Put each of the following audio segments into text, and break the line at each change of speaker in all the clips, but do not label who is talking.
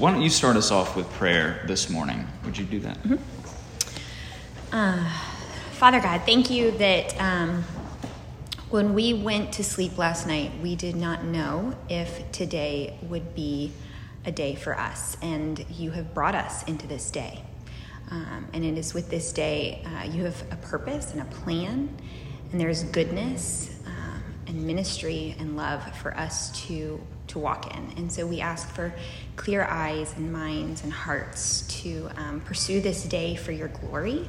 Why don't you start us off with prayer this morning? Would you do that?
Uh, Father God, thank you that um, when we went to sleep last night, we did not know if today would be a day for us, and you have brought us into this day. Um, and it is with this day, uh, you have a purpose and a plan, and there's goodness um, and ministry and love for us to to walk in. And so we ask for clear eyes and minds and hearts to um, pursue this day for your glory.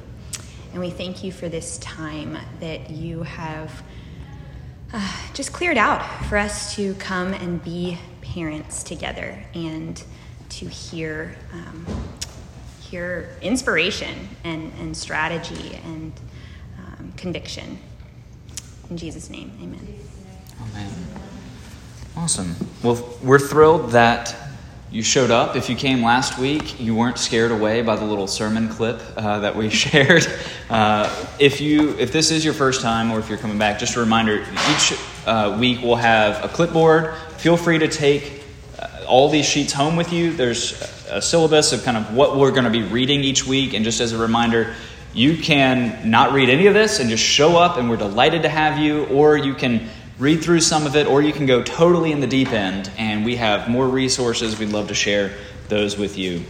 And we thank you for this time that you have uh, just cleared out for us to come and be parents together and to hear. Um, hear inspiration and, and strategy and um, conviction. In Jesus' name, amen.
Amen. Awesome. Well, we're thrilled that you showed up. If you came last week, you weren't scared away by the little sermon clip uh, that we shared. Uh, if you, if this is your first time, or if you're coming back, just a reminder: each uh, week we'll have a clipboard. Feel free to take uh, all these sheets home with you. There's a syllabus of kind of what we're going to be reading each week, and just as a reminder, you can not read any of this and just show up, and we're delighted to have you, or you can read through some of it, or you can go totally in the deep end, and we have more resources. We'd love to share those with you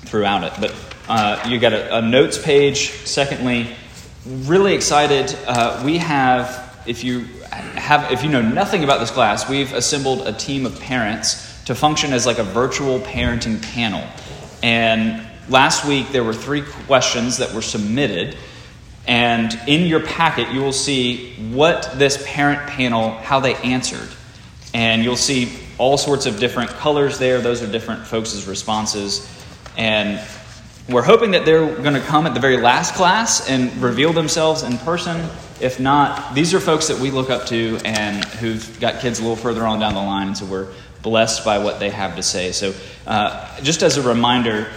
throughout it. But uh, you got a, a, notes page. Secondly, really excited. Uh, we have, if you have, if you know nothing about this class, we've assembled a team of parents to function as like a virtual parenting panel. And last week there were three questions that were submitted and in your packet, you will see what this parent panel, how they answered. And you'll see all sorts of different colors there. Those are different folks' responses. And we're hoping that they're going to come at the very last class and reveal themselves in person. If not, these are folks that we look up to and who've got kids a little further on down the line. And so we're blessed by what they have to say. So, uh, just as a reminder,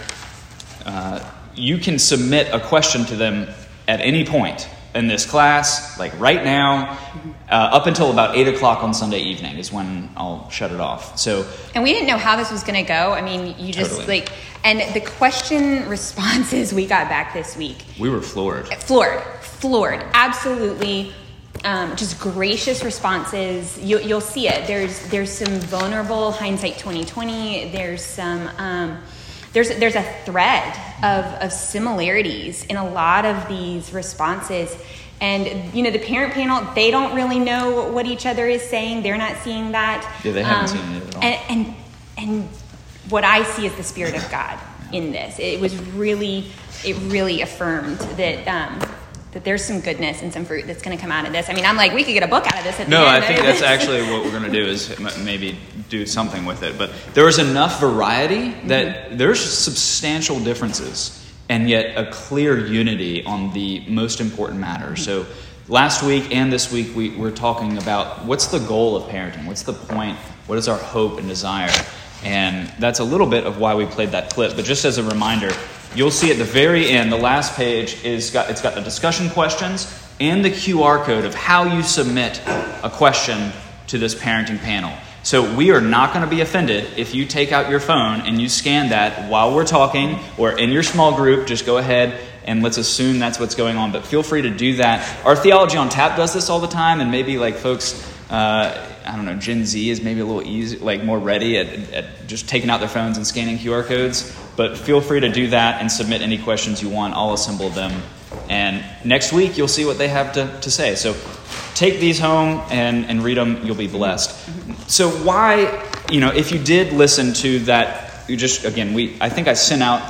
uh, you can submit a question to them at any point in this class, like right now, uh, up until about eight o'clock on Sunday evening is when I'll shut it off. So,
and we didn't know how this was going to go. I mean, you just totally. like, and the question responses we got back this week,
we were floored,
floored, floored, absolutely. Um, just gracious responses. You, will see it. There's there's some vulnerable hindsight 2020. There's some. Um, there's there's a thread of, of similarities in a lot of these responses. And you know the parent panel they don't really know what each other is saying. They're not seeing that.
Yeah they haven't um, seen it at all.
and, and and what i see is the spirit of god in this. It was really it really affirmed that um, that there's some goodness and some fruit that's going to come out of this. I mean, I'm like, we could get a book out of this.
no, I think that's actually what we're going to do is maybe do something with it. But there is enough variety that mm-hmm. there's substantial differences and yet a clear unity on the most important matter. Mm-hmm. So last week and this week, we, we're talking about what's the goal of parenting? What's the point? What is our hope and desire? And that's a little bit of why we played that clip. But just as a reminder, you'll see at the very end, the last page is got it's got the discussion questions and the QR code of how you submit a question to this parenting panel. So we are not going to be offended if you take out your phone and you scan that while we're talking or in your small group. Just go ahead and let's assume that's what's going on. But feel free to do that. Our theology on tap does this all the time, and maybe like folks. Uh, I don't know, Gen Z is maybe a little easy, like more ready at, at just taking out their phones and scanning QR codes. But feel free to do that and submit any questions you want. I'll assemble them. And next week, you'll see what they have to, to say. So take these home and, and read them. You'll be blessed. So, why, you know, if you did listen to that, you just, again, we, I think I sent out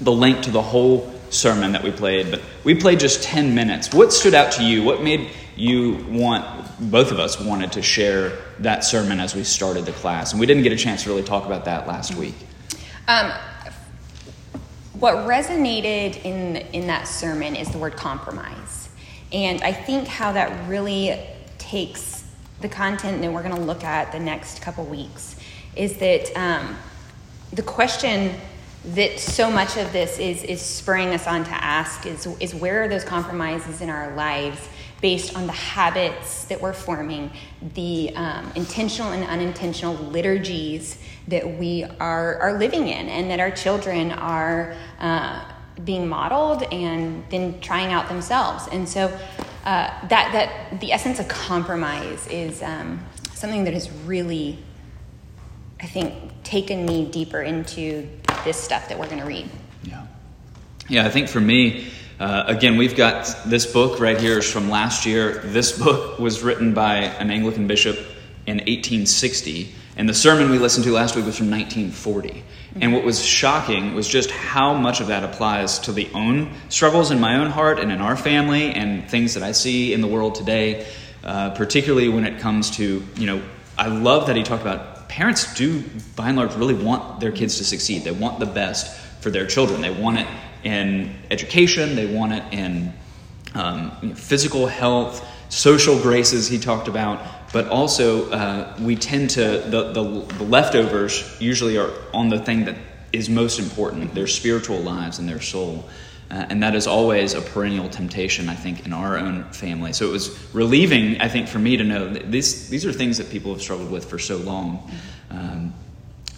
the link to the whole sermon that we played, but we played just 10 minutes. What stood out to you? What made you want both of us wanted to share that sermon as we started the class. And we didn't get a chance to really talk about that last week. Um,
what resonated in, in that sermon is the word compromise. And I think how that really takes the content that we're going to look at the next couple weeks is that um, the question that so much of this is, is spurring us on to ask is, is where are those compromises in our lives based on the habits that we're forming, the um, intentional and unintentional liturgies that we are, are living in, and that our children are uh, being modeled and then trying out themselves. And so, uh, that, that the essence of compromise is um, something that has really, I think, taken me deeper into this stuff that we're going to read.
Yeah. Yeah, I think for me, uh, again, we've got this book right here is from last year. This book was written by an Anglican bishop in 1860, and the sermon we listened to last week was from 1940. And what was shocking was just how much of that applies to the own struggles in my own heart and in our family and things that I see in the world today, uh, particularly when it comes to, you know, I love that he talked about parents do, by and large, really want their kids to succeed. They want the best for their children. They want it in education, they want it in um, physical health, social graces, he talked about but also uh, we tend to the, the, the, leftovers usually are on the thing that is most important their spiritual lives and their soul. Uh, and that is always a perennial temptation i think in our own family. So it was relieving i think for me to know that these, these are things that people have struggled with for so long. Um,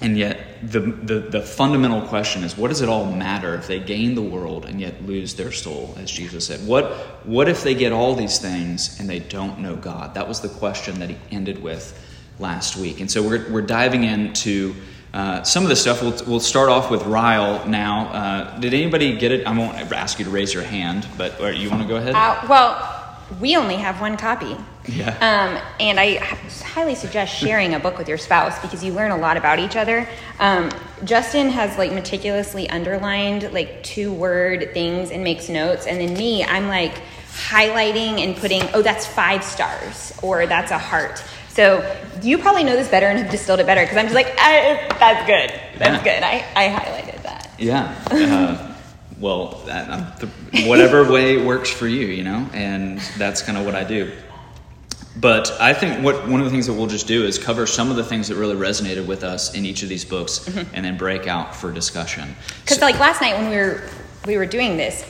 and yet, the, the, the, fundamental question is what does it all matter if they gain the world and yet lose their soul, as Jesus said? What, what if they get all these things and they don't know God? That was the question that he ended with last week. And so we're, we're diving into uh, some of the stuff. We'll, we'll start off with Ryle now. Uh, did anybody get it? I won't ask you to raise your hand, but you want to go ahead?
Uh, well, we only have one copy.
Yeah.
Um, and I highly suggest sharing a book with your spouse because you learn a lot about each other. Um, Justin has like meticulously underlined like two word things and makes notes, and then me, I'm like highlighting and putting, oh, that's five stars or that's a heart. So you probably know this better and have distilled it better because I'm just like, ah, that's good. That's yeah. good. I, I highlighted that.
Yeah. Uh, well, whatever way works for you, you know, and that's kind of what I do. But I think what one of the things that we'll just do is cover some of the things that really resonated with us in each of these books, mm-hmm. and then break out for discussion.
Because so, like last night when we were we were doing this,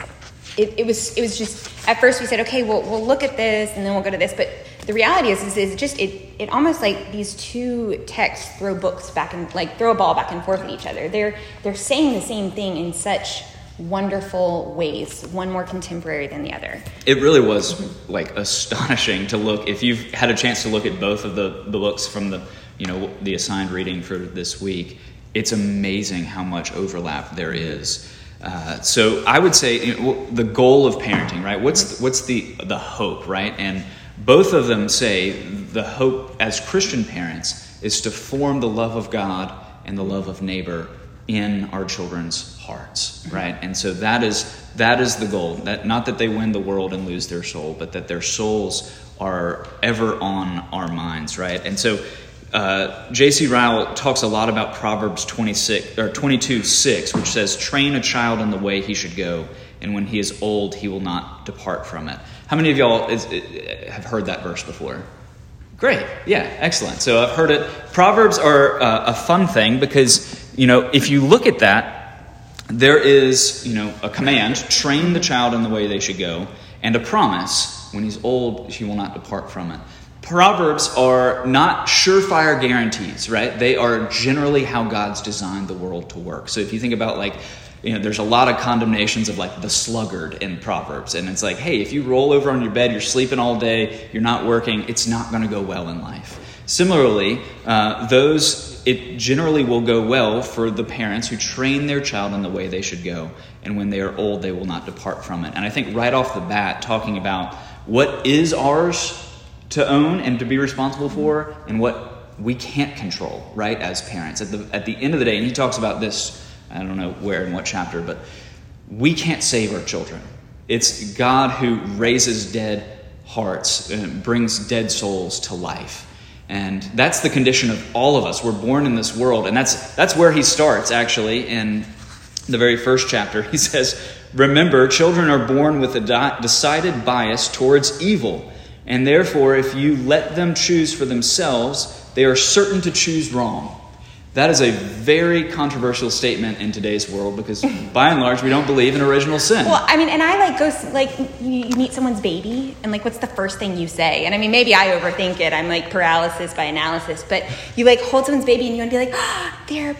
it, it, was it was just at first we said okay we'll we'll look at this and then we'll go to this, but the reality is is, is just it it almost like these two texts throw books back and like throw a ball back and forth at each other. They're they're saying the same thing in such wonderful ways, one more contemporary than the other.
It really was like astonishing to look. If you've had a chance to look at both of the, the books from the you know the assigned reading for this week, it's amazing how much overlap there is. Uh, so I would say you know, the goal of parenting, right? What's what's the the hope, right? And both of them say the hope as Christian parents is to form the love of God and the love of neighbor in our children's hearts right and so that is that is the goal that not that they win the world and lose their soul but that their souls are ever on our minds right and so uh, J.C. Ryle talks a lot about Proverbs 26 or 22 6, which says, "Train a child in the way he should go, and when he is old, he will not depart from it." How many of y'all is, have heard that verse before? Great, yeah, excellent. So I've heard it. Proverbs are uh, a fun thing because you know, if you look at that, there is, you know, a command, train the child in the way they should go, and a promise, when he's old, he will not depart from it. Proverbs are not surefire guarantees, right? They are generally how God's designed the world to work. So if you think about like, you know, there's a lot of condemnations of like the sluggard in Proverbs. And it's like, hey, if you roll over on your bed, you're sleeping all day, you're not working, it's not going to go well in life. Similarly, uh, those it generally will go well for the parents who train their child in the way they should go, and when they are old, they will not depart from it. And I think right off the bat, talking about what is ours to own and to be responsible for, and what we can't control, right, as parents. At the, at the end of the day, and he talks about this, I don't know where and what chapter, but we can't save our children. It's God who raises dead hearts and brings dead souls to life. And that's the condition of all of us. We're born in this world. And that's, that's where he starts, actually, in the very first chapter. He says, Remember, children are born with a decided bias towards evil. And therefore, if you let them choose for themselves, they are certain to choose wrong. That is a very controversial statement in today's world because, by and large, we don't believe in original sin.
Well, I mean, and I like go like you, you meet someone's baby, and like, what's the first thing you say? And I mean, maybe I overthink it. I'm like paralysis by analysis, but you like hold someone's baby, and you want to be like, oh, they're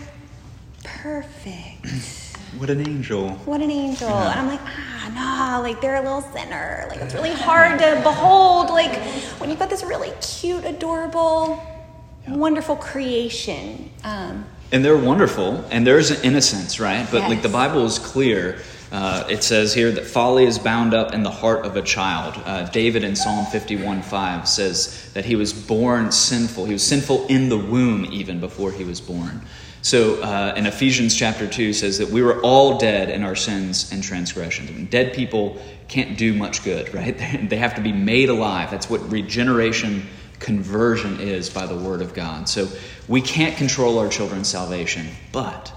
perfect.
what an angel.
What an angel. And I'm like, ah, no, like they're a little sinner. Like it's really hard to behold. Like when you've got this really cute, adorable, wonderful creation. Um,
And they're wonderful, and there's an innocence, right? But like the Bible is clear. Uh, it says here that folly is bound up in the heart of a child. Uh, David in Psalm 51 5 says that he was born sinful. He was sinful in the womb even before he was born. So uh, in Ephesians chapter 2 says that we were all dead in our sins and transgressions. I mean, dead people can't do much good, right? They have to be made alive. That's what regeneration conversion is by the Word of God. So we can't control our children's salvation, but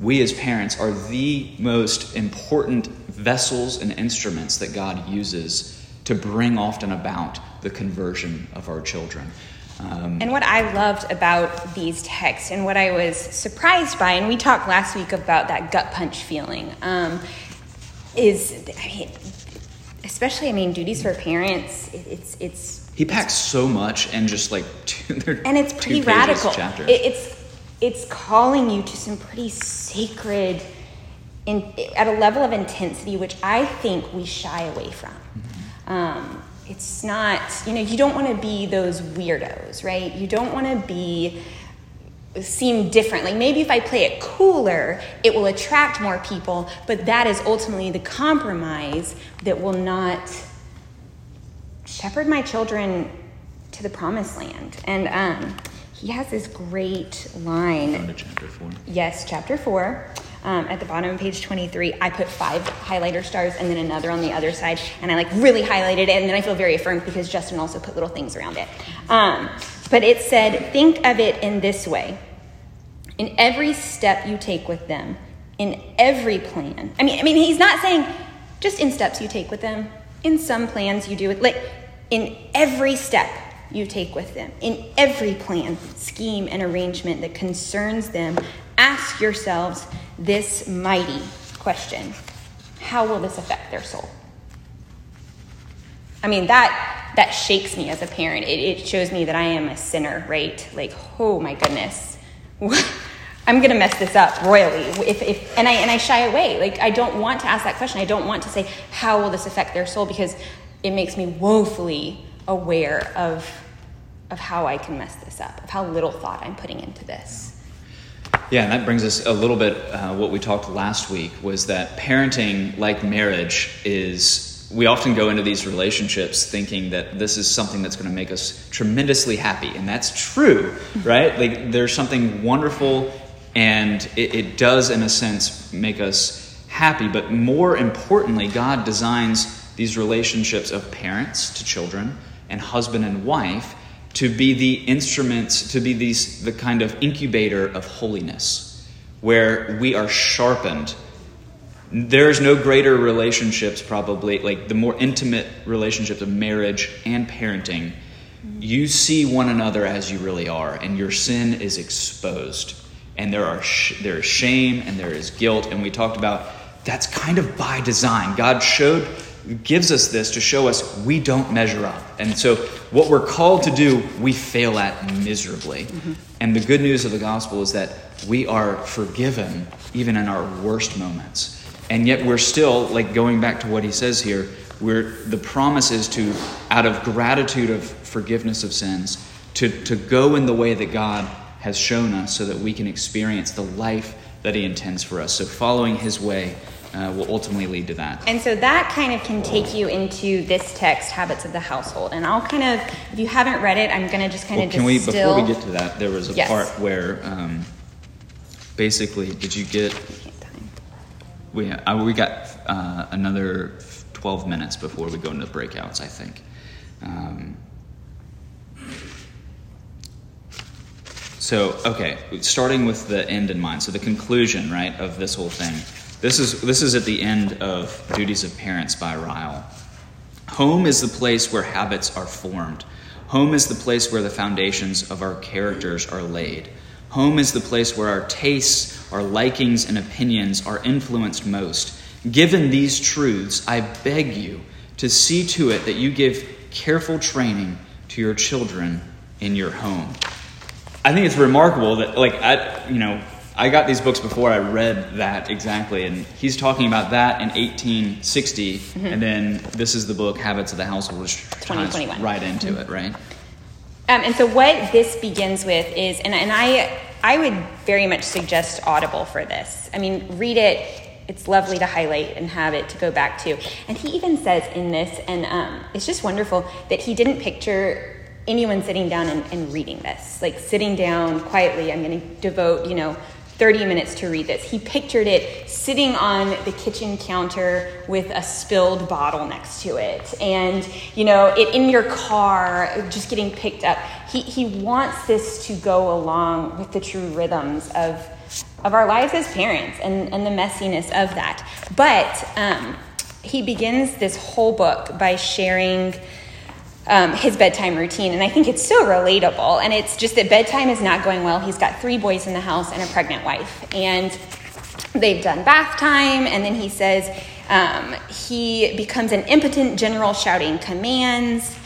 we as parents are the most important vessels and instruments that God uses to bring often about the conversion of our children. Um,
And what I loved about these texts and what I was surprised by, and we talked last week about that gut punch feeling, um, is, I mean, especially, I mean, duties for parents, it's, it's,
he packs so much and just like two,
and it's pretty radical. It, it's, it's calling you to some pretty sacred, in, at a level of intensity, which I think we shy away from. Um, it's not, you know, you don't want to be those weirdos, right? You don't want to be seem different. Like maybe if I play it cooler, it will attract more people, but that is ultimately the compromise that will not shepherd my children to the promised land. And um, he has this great line.
Chapter four.
Yes, chapter four. Um, at the bottom of page 23, I put five highlighter stars and then another on the other side, and I like really highlighted it, and then I feel very affirmed because Justin also put little things around it. Um, but it said, Think of it in this way in every step you take with them, in every plan. I mean, I mean, he's not saying just in steps you take with them, in some plans you do it, like in every step you take with them, in every plan, scheme, and arrangement that concerns them, ask yourselves this mighty question How will this affect their soul? I mean, that that shakes me as a parent. It, it shows me that I am a sinner, right? Like, oh my goodness. I'm gonna mess this up royally. If, if and I and I shy away. Like I don't want to ask that question. I don't want to say how will this affect their soul because it makes me woefully aware of of how I can mess this up, of how little thought I'm putting into this.
Yeah, and that brings us a little bit. Uh, what we talked last week was that parenting, like marriage, is we often go into these relationships thinking that this is something that's going to make us tremendously happy, and that's true, right? Like there's something wonderful, and it, it does, in a sense, make us happy. But more importantly, God designs these relationships of parents to children and husband and wife to be the instruments, to be these the kind of incubator of holiness, where we are sharpened. There's no greater relationships, probably like the more intimate relationships of marriage and parenting. You see one another as you really are, and your sin is exposed, and there are sh- there is shame and there is guilt, and we talked about that's kind of by design. God showed gives us this to show us we don't measure up. And so, what we're called to do, we fail at miserably. Mm-hmm. And the good news of the gospel is that we are forgiven even in our worst moments. And yet, we're still, like going back to what he says here, we're, the promise is to, out of gratitude of forgiveness of sins, to, to go in the way that God has shown us so that we can experience the life that he intends for us. So, following his way uh, will ultimately lead to that.
And so that kind of can take you into this text, habits of the household. And I'll kind of, if you haven't read it, I'm going to just kind
Well,
of
can we before we get to that? There was a
Yes.
part where, um, basically, did you get? We uh, we got uh, another twelve minutes before we go into the breakouts. I think. Um, so okay, starting with the end in mind. So the conclusion, right, of this whole thing. This is this is at the end of Duties of Parents by Ryle. Home is the place where habits are formed. Home is the place where the foundations of our characters are laid. Home is the place where our tastes, our likings, and opinions are influenced most. Given these truths, I beg you to see to it that you give careful training to your children in your home. I think it's remarkable that, like, I, you know, I got these books before I read that exactly, and he's talking about that in 1860, mm-hmm. and then this is the book Habits of the Household, which ties right into mm-hmm. it, right?
Um, and so what this begins with is, and, and I, I would very much suggest Audible for this. I mean, read it. It's lovely to highlight and have it to go back to. And he even says in this, and um, it's just wonderful that he didn't picture anyone sitting down and, and reading this, like sitting down quietly. I'm going to devote, you know, 30 minutes to read this. He pictured it sitting on the kitchen counter with a spilled bottle next to it. And, you know, it in your car, just getting picked up. He, he wants this to go along with the true rhythms of, of our lives as parents and, and the messiness of that. But um, he begins this whole book by sharing um, his bedtime routine. And I think it's so relatable. And it's just that bedtime is not going well. He's got three boys in the house and a pregnant wife. And they've done bath time. And then he says um, he becomes an impotent general shouting commands.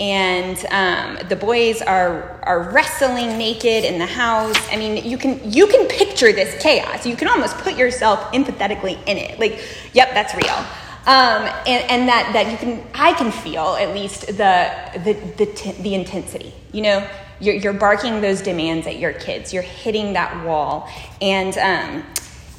And um, the boys are are wrestling naked in the house. I mean, you can you can picture this chaos. You can almost put yourself empathetically in it. Like, yep, that's real. Um, and, and that, that you can, I can feel at least the, the, the, t- the intensity. You know, you're, you're barking those demands at your kids, you're hitting that wall, and, um,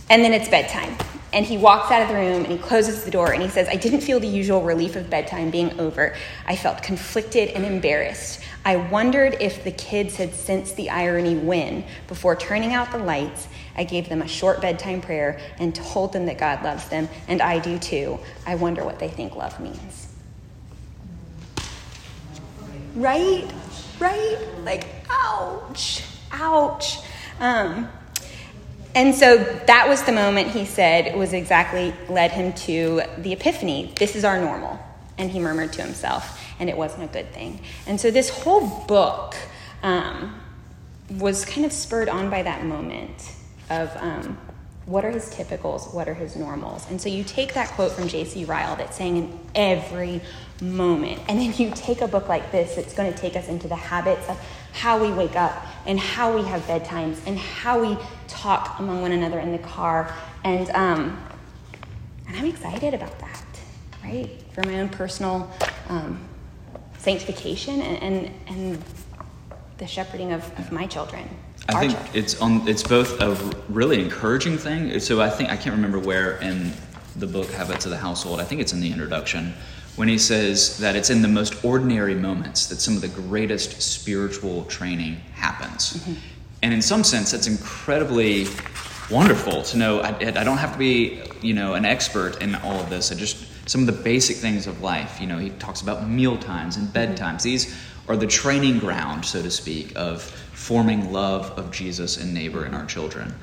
and then it's bedtime. And he walks out of the room and he closes the door and he says, I didn't feel the usual relief of bedtime being over. I felt conflicted and embarrassed. I wondered if the kids had sensed the irony when, before turning out the lights, I gave them a short bedtime prayer and told them that God loves them, and I do too. I wonder what they think love means. Right? Right? Like, ouch, ouch. Um, and so that was the moment he said was exactly led him to the epiphany. This is our normal. And he murmured to himself, and it wasn't a good thing. And so this whole book um, was kind of spurred on by that moment of um, what are his typicals, what are his normals. And so you take that quote from J.C. Ryle that's saying in every moment, and then you take a book like this that's going to take us into the habits of how we wake up and how we have bedtimes and how we talk among one another in the car. And, um, and I'm excited about that, right? For my own personal um, sanctification and, and, and the shepherding of, of my children.
I think it's on. It's both a really encouraging thing. So I think I can't remember where in the book Habits of the Household. I think it's in the introduction when he says that it's in the most ordinary moments that some of the greatest spiritual training happens. Mm-hmm. And in some sense, that's incredibly wonderful to know. I, I, don't have to be, you know, an expert in all of this. I just some of the basic things of life. You know, he talks about meal times and bedtimes. Mm-hmm. These are the training ground, so to speak, of forming love of Jesus and neighbor in our children.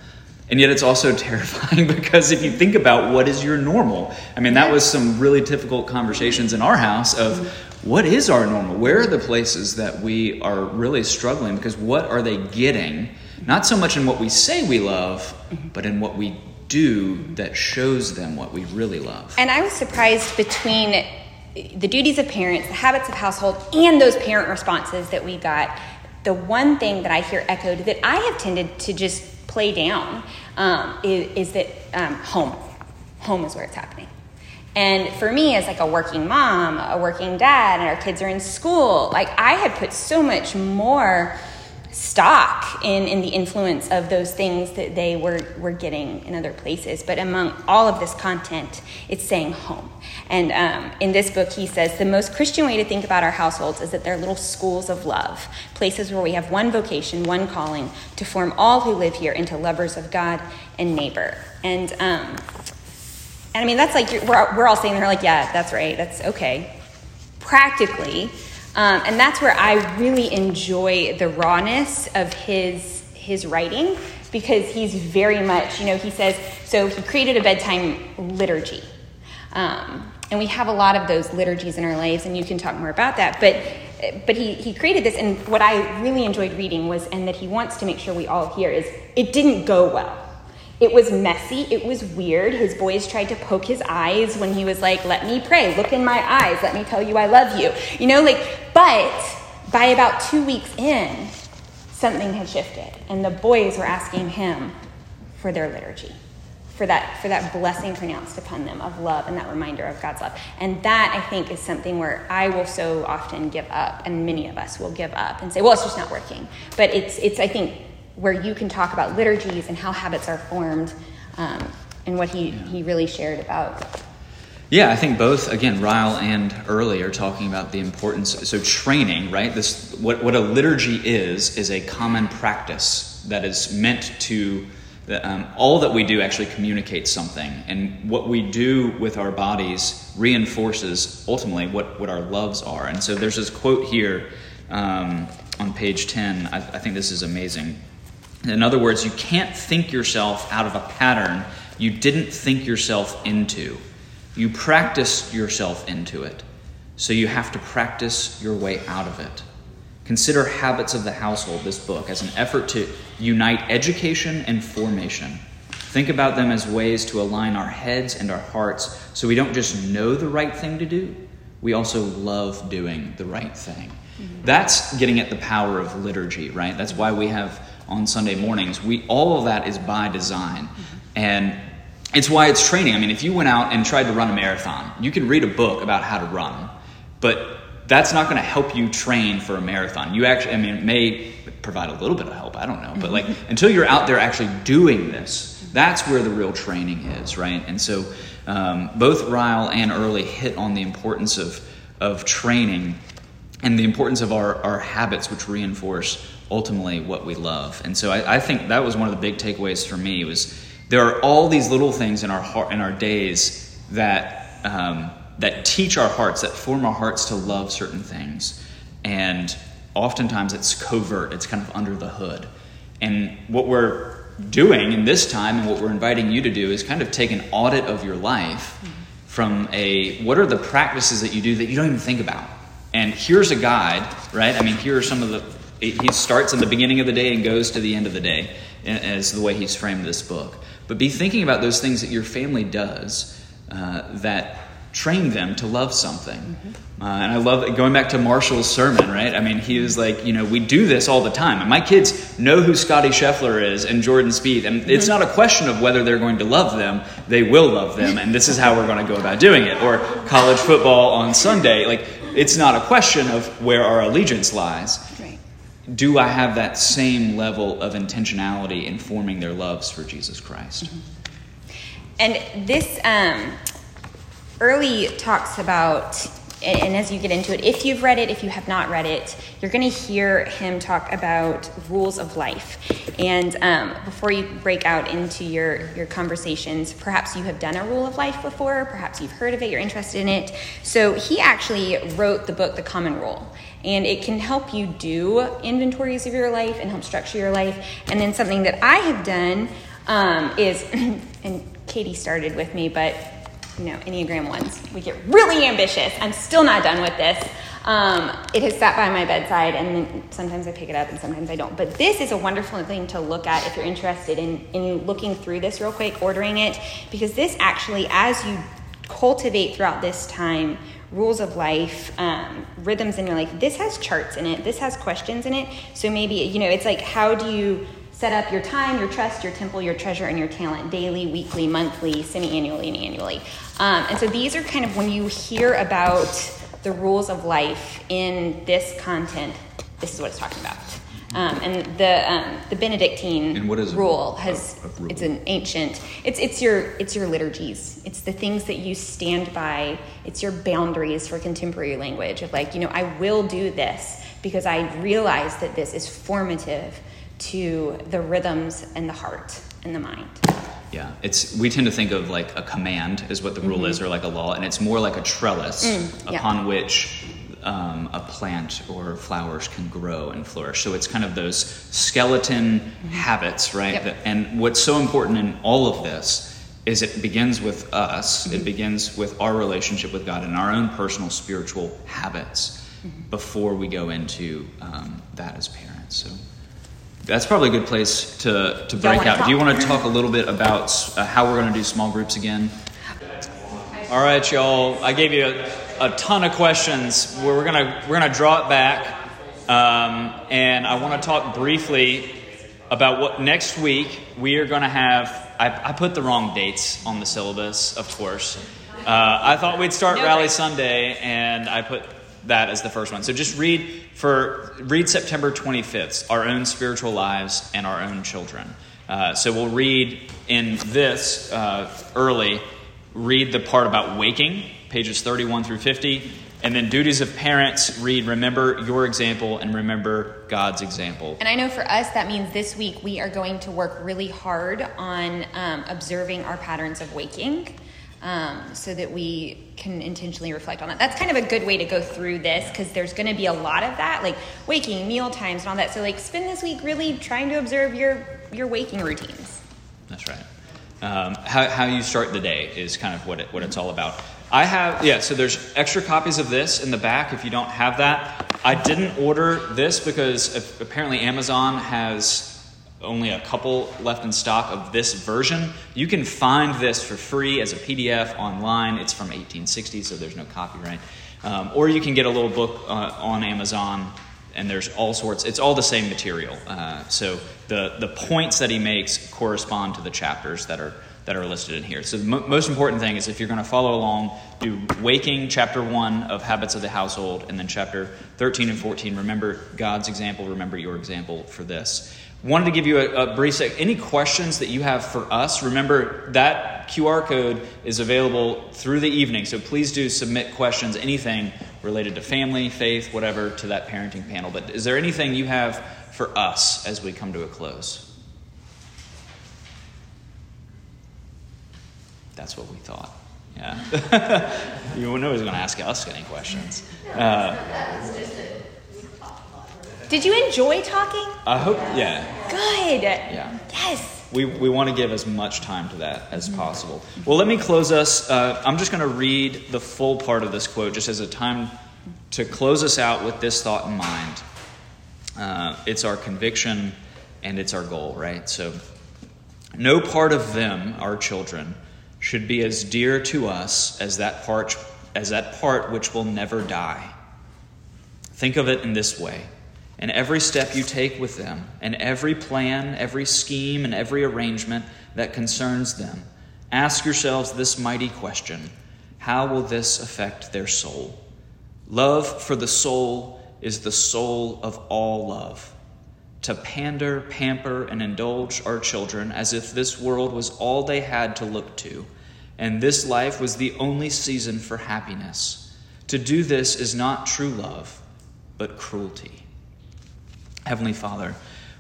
And yet it's also terrifying because if you think about what is your normal, I mean, that was some really difficult conversations in our house of what is our normal? Where are the places that we are really struggling? Because what are they getting? Not so much in what we say we love, but in what we do that shows them what we really love.
And I was surprised between the duties of parents, the habits of household, and those parent responses that we got the one thing that I hear echoed that I have tended to just play down um, is, is, that um, home. Home is where it's happening. And for me, as like a working mom, a working dad, and our kids are in school, like I had put so much more stock in, in the influence of those things that they were, were getting in other places. But among all of this content, it's saying home. And um, in this book, he says the most Christian way to think about our households is that they're little schools of love, places where we have one vocation, one calling to form all who live here into lovers of God and neighbor. And, um, and I mean, that's like, we're, we're all saying, they're like, yeah, that's right, that's okay. Practically, um, and that's where I really enjoy the rawness of his, his writing because he's very much, you know, he says, so he created a bedtime liturgy. Um, and we have a lot of those liturgies in our lives, and you can talk more about that. But but he, he created this, and what I really enjoyed reading was, and that he wants to make sure we all hear, is it didn't go well. It was messy. It was weird. His boys tried to poke his eyes when he was like, Let me pray. Look in my eyes. Let me tell you I love you. You know, like, but by about two weeks in, something had shifted, and the boys were asking him for their liturgy for that for that blessing pronounced upon them of love and that reminder of God's love. And that I think is something where I will so often give up, and many of us will give up and say, "Well, it's just not working." But it's it's I think where you can talk about liturgies and how habits are formed, um, and what he yeah. he really shared about.
Yeah, I think both again, Ryle and Earley are talking about the importance. So training, right? This what what a liturgy is is a common practice that is meant to um, all that we do actually communicates something, and what we do with our bodies reinforces ultimately what, what our loves are. And so there's this quote here um, on page 10. I, I think this is amazing. In other words, you can't think yourself out of a pattern you didn't think yourself into. You practiced yourself into it. So you have to practice your way out of it. Consider Habits of the Household, this book, as an effort to unite education and formation. Think about them as ways to align our heads and our hearts so we don't just know the right thing to do, we also love doing the right thing. Mm-hmm. That's getting at the power of liturgy, right? That's why we have on Sunday mornings. We all of that is by design. Mm-hmm. And it's why it's training. I mean, if you went out and tried to run a marathon, you can read a book about how to run, but that's not going to help you train for a marathon. You actually, I mean, it may provide a little bit of help. I don't know, but like mm-hmm. until you're out there actually doing this, that's where the real training is, right? And so um, both Ryle and Earley hit on the importance of of training and the importance of our, our habits, which reinforce ultimately what we love. And so I, I think that was one of the big takeaways for me was there are all these little things in our heart in our days that um, that teach our hearts, that form our hearts to love certain things. And oftentimes it's covert, it's kind of under the hood. And what we're doing in this time and what we're inviting you to do is kind of take an audit of your life from a what are the practices that you do that you don't even think about. And here's a guide, right? I mean, here are some of the he starts in the beginning of the day and goes to the end of the day as the way he's framed this book. But be thinking about those things that your family does uh, that train them to love something. Mm-hmm. Uh, and I love going back to Marshall's sermon, right? I mean, he was like, you know, we do this all the time. And my kids know who Scottie Scheffler is and Jordan Spieth. And mm-hmm. it's not a question of whether they're going to love them, they will love them. And this is how we're going to go about doing it. Or college football on Sunday. Like, it's not a question of where our allegiance lies. Right. Do I have that same level of intentionality in forming their loves for Jesus Christ? Mm-hmm.
And this, um, Earley talks about, and as you get into it, if you've read it, if you have not read it, you're going to hear him talk about rules of life. And um, before you break out into your, your conversations, perhaps you have done a rule of life before, perhaps you've heard of it, you're interested in it. So he actually wrote the book, The Common Rule. And it can help you do inventories of your life and help structure your life. And then something that I have done um, is, and Katie started with me, but you know, Enneagram ones. We get really ambitious. I'm still not done with this. Um, it has sat by my bedside, and sometimes I pick it up and sometimes I don't. But this is a wonderful thing to look at if you're interested in, in looking through this real quick, ordering it, because this actually, as you cultivate throughout this time, rules of life, um, rhythms in your life, this has charts in it, this has questions in it. So maybe, you know, it's like, how do you set up your time, your trust, your temple, your treasure, and your talent daily, weekly, monthly, semi annually, and annually. Um, and so these are kind of when you hear about the rules of life in this content, this is what it's talking about. Um, and the um, the Benedictine
and what is
rule has a, a rule? it's an ancient it's it's your it's your liturgies it's the things that you stand by it's your boundaries for contemporary language of like you know I will do this because I realize that this is formative to the rhythms and the heart and the mind.
Yeah, it's we tend to think of like a command is what the rule mm-hmm. is, or like a law, and it's more like a trellis mm, yeah. upon which um, a plant or flowers can grow and flourish. So it's kind of those skeleton mm-hmm. habits, right? Yep. That, and what's so important in all of this is it begins with us. Mm-hmm. It begins with our relationship with God and our own personal spiritual habits. before we go into um, that as parents. So that's probably a good place to, to break out. Do you want to talk a little bit about uh, how we're going to do small groups again? All right, y'all. I gave you a, a ton of questions. We're gonna we're gonna draw it back, um, and I want to talk briefly about what next week we are going to have. I, I, put the wrong dates on the syllabus, of course. Uh, I thought we'd start no Rally Sunday, and I put that as the first one. So just read for read September 25th, our own spiritual lives and our own children. Uh, so we'll read in this uh, Earley read the part about waking, pages 31 through 50. And then duties of parents read remember your example and remember God's example.
And I know for us that means this week we are going to work really hard on um, observing our patterns of waking. Um, so that we can intentionally reflect on that. That's kind of a good way to go through this because there's going to be a lot of that, like waking, meal times, and all that. So, like, spend this week really trying to observe your your waking routines.
That's right um, how, how you start the day is kind of what, it, what it's all about. I have, yeah, so there's extra copies of this in the back if you don't have that. I didn't order this because apparently Amazon has only a couple left in stock of this version. You can find this for free as a PDF online. It's from 1860, so there's no copyright. Um, or you can get a little book uh, on Amazon and there's all sorts it's all the same material uh, so the, the points that he makes correspond to the chapters that are that are listed in here so the mo- most important thing is if you're going to follow along do waking chapter 1 of habits of the household and then chapter 13 and 14 remember god's example remember your example for this wanted to give you a, a brief sec any questions that you have for us remember that qr code is available through the evening so please do submit questions anything related to family, faith, whatever, to that parenting panel. But is there anything you have for us as we come to a close? That's what we thought. Yeah. you know who's going to ask us any questions. Uh,
Did you enjoy talking?
I hope, yeah.
Good.
Yeah.
Yes
we, we want to give as much time to that as possible. Well, let me close us. Uh, I'm just going to read the full part of this quote just as a time to close us out with this thought in mind. Uh, it's our conviction and it's our goal, right? So, no part of them, our children, should be as dear to us as that part, as that part which will never die. Think of it in this way and every step you take with them, and every plan, every scheme, and every arrangement that concerns them. Ask yourselves this mighty question How will this affect their soul? Love for the soul is the soul of all love. To pander, pamper, and indulge our children as if this world was all they had to look to, and this life was the only season for happiness. To do this is not true love, but cruelty. Heavenly Father,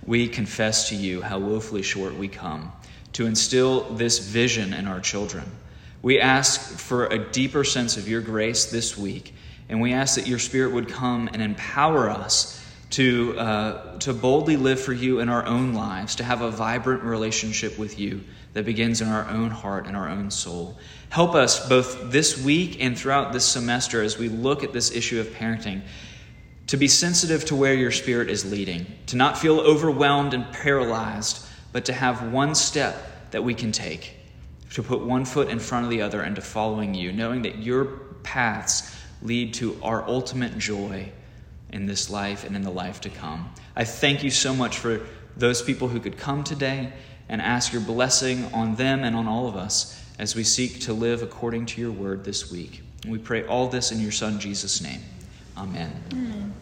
we confess to you how woefully short we come to instill this vision in our children. We ask for a deeper sense of your grace this week, and we ask that your Spirit would come and empower us to, uh, to boldly live for you in our own lives, to have a vibrant relationship with you that begins in our own heart and our own soul. Help us both this week and throughout this semester as we look at this issue of parenting to be sensitive to where your spirit is leading, to not feel overwhelmed and paralyzed, but to have one step that we can take, to put one foot in front of the other and to following you, knowing that your paths lead to our ultimate joy in this life and in the life to come. I thank you so much for those people who could come today and ask your blessing on them and on all of us as we seek to live according to your word this week. we pray all this in your Son, Jesus' name. Amen. Amen.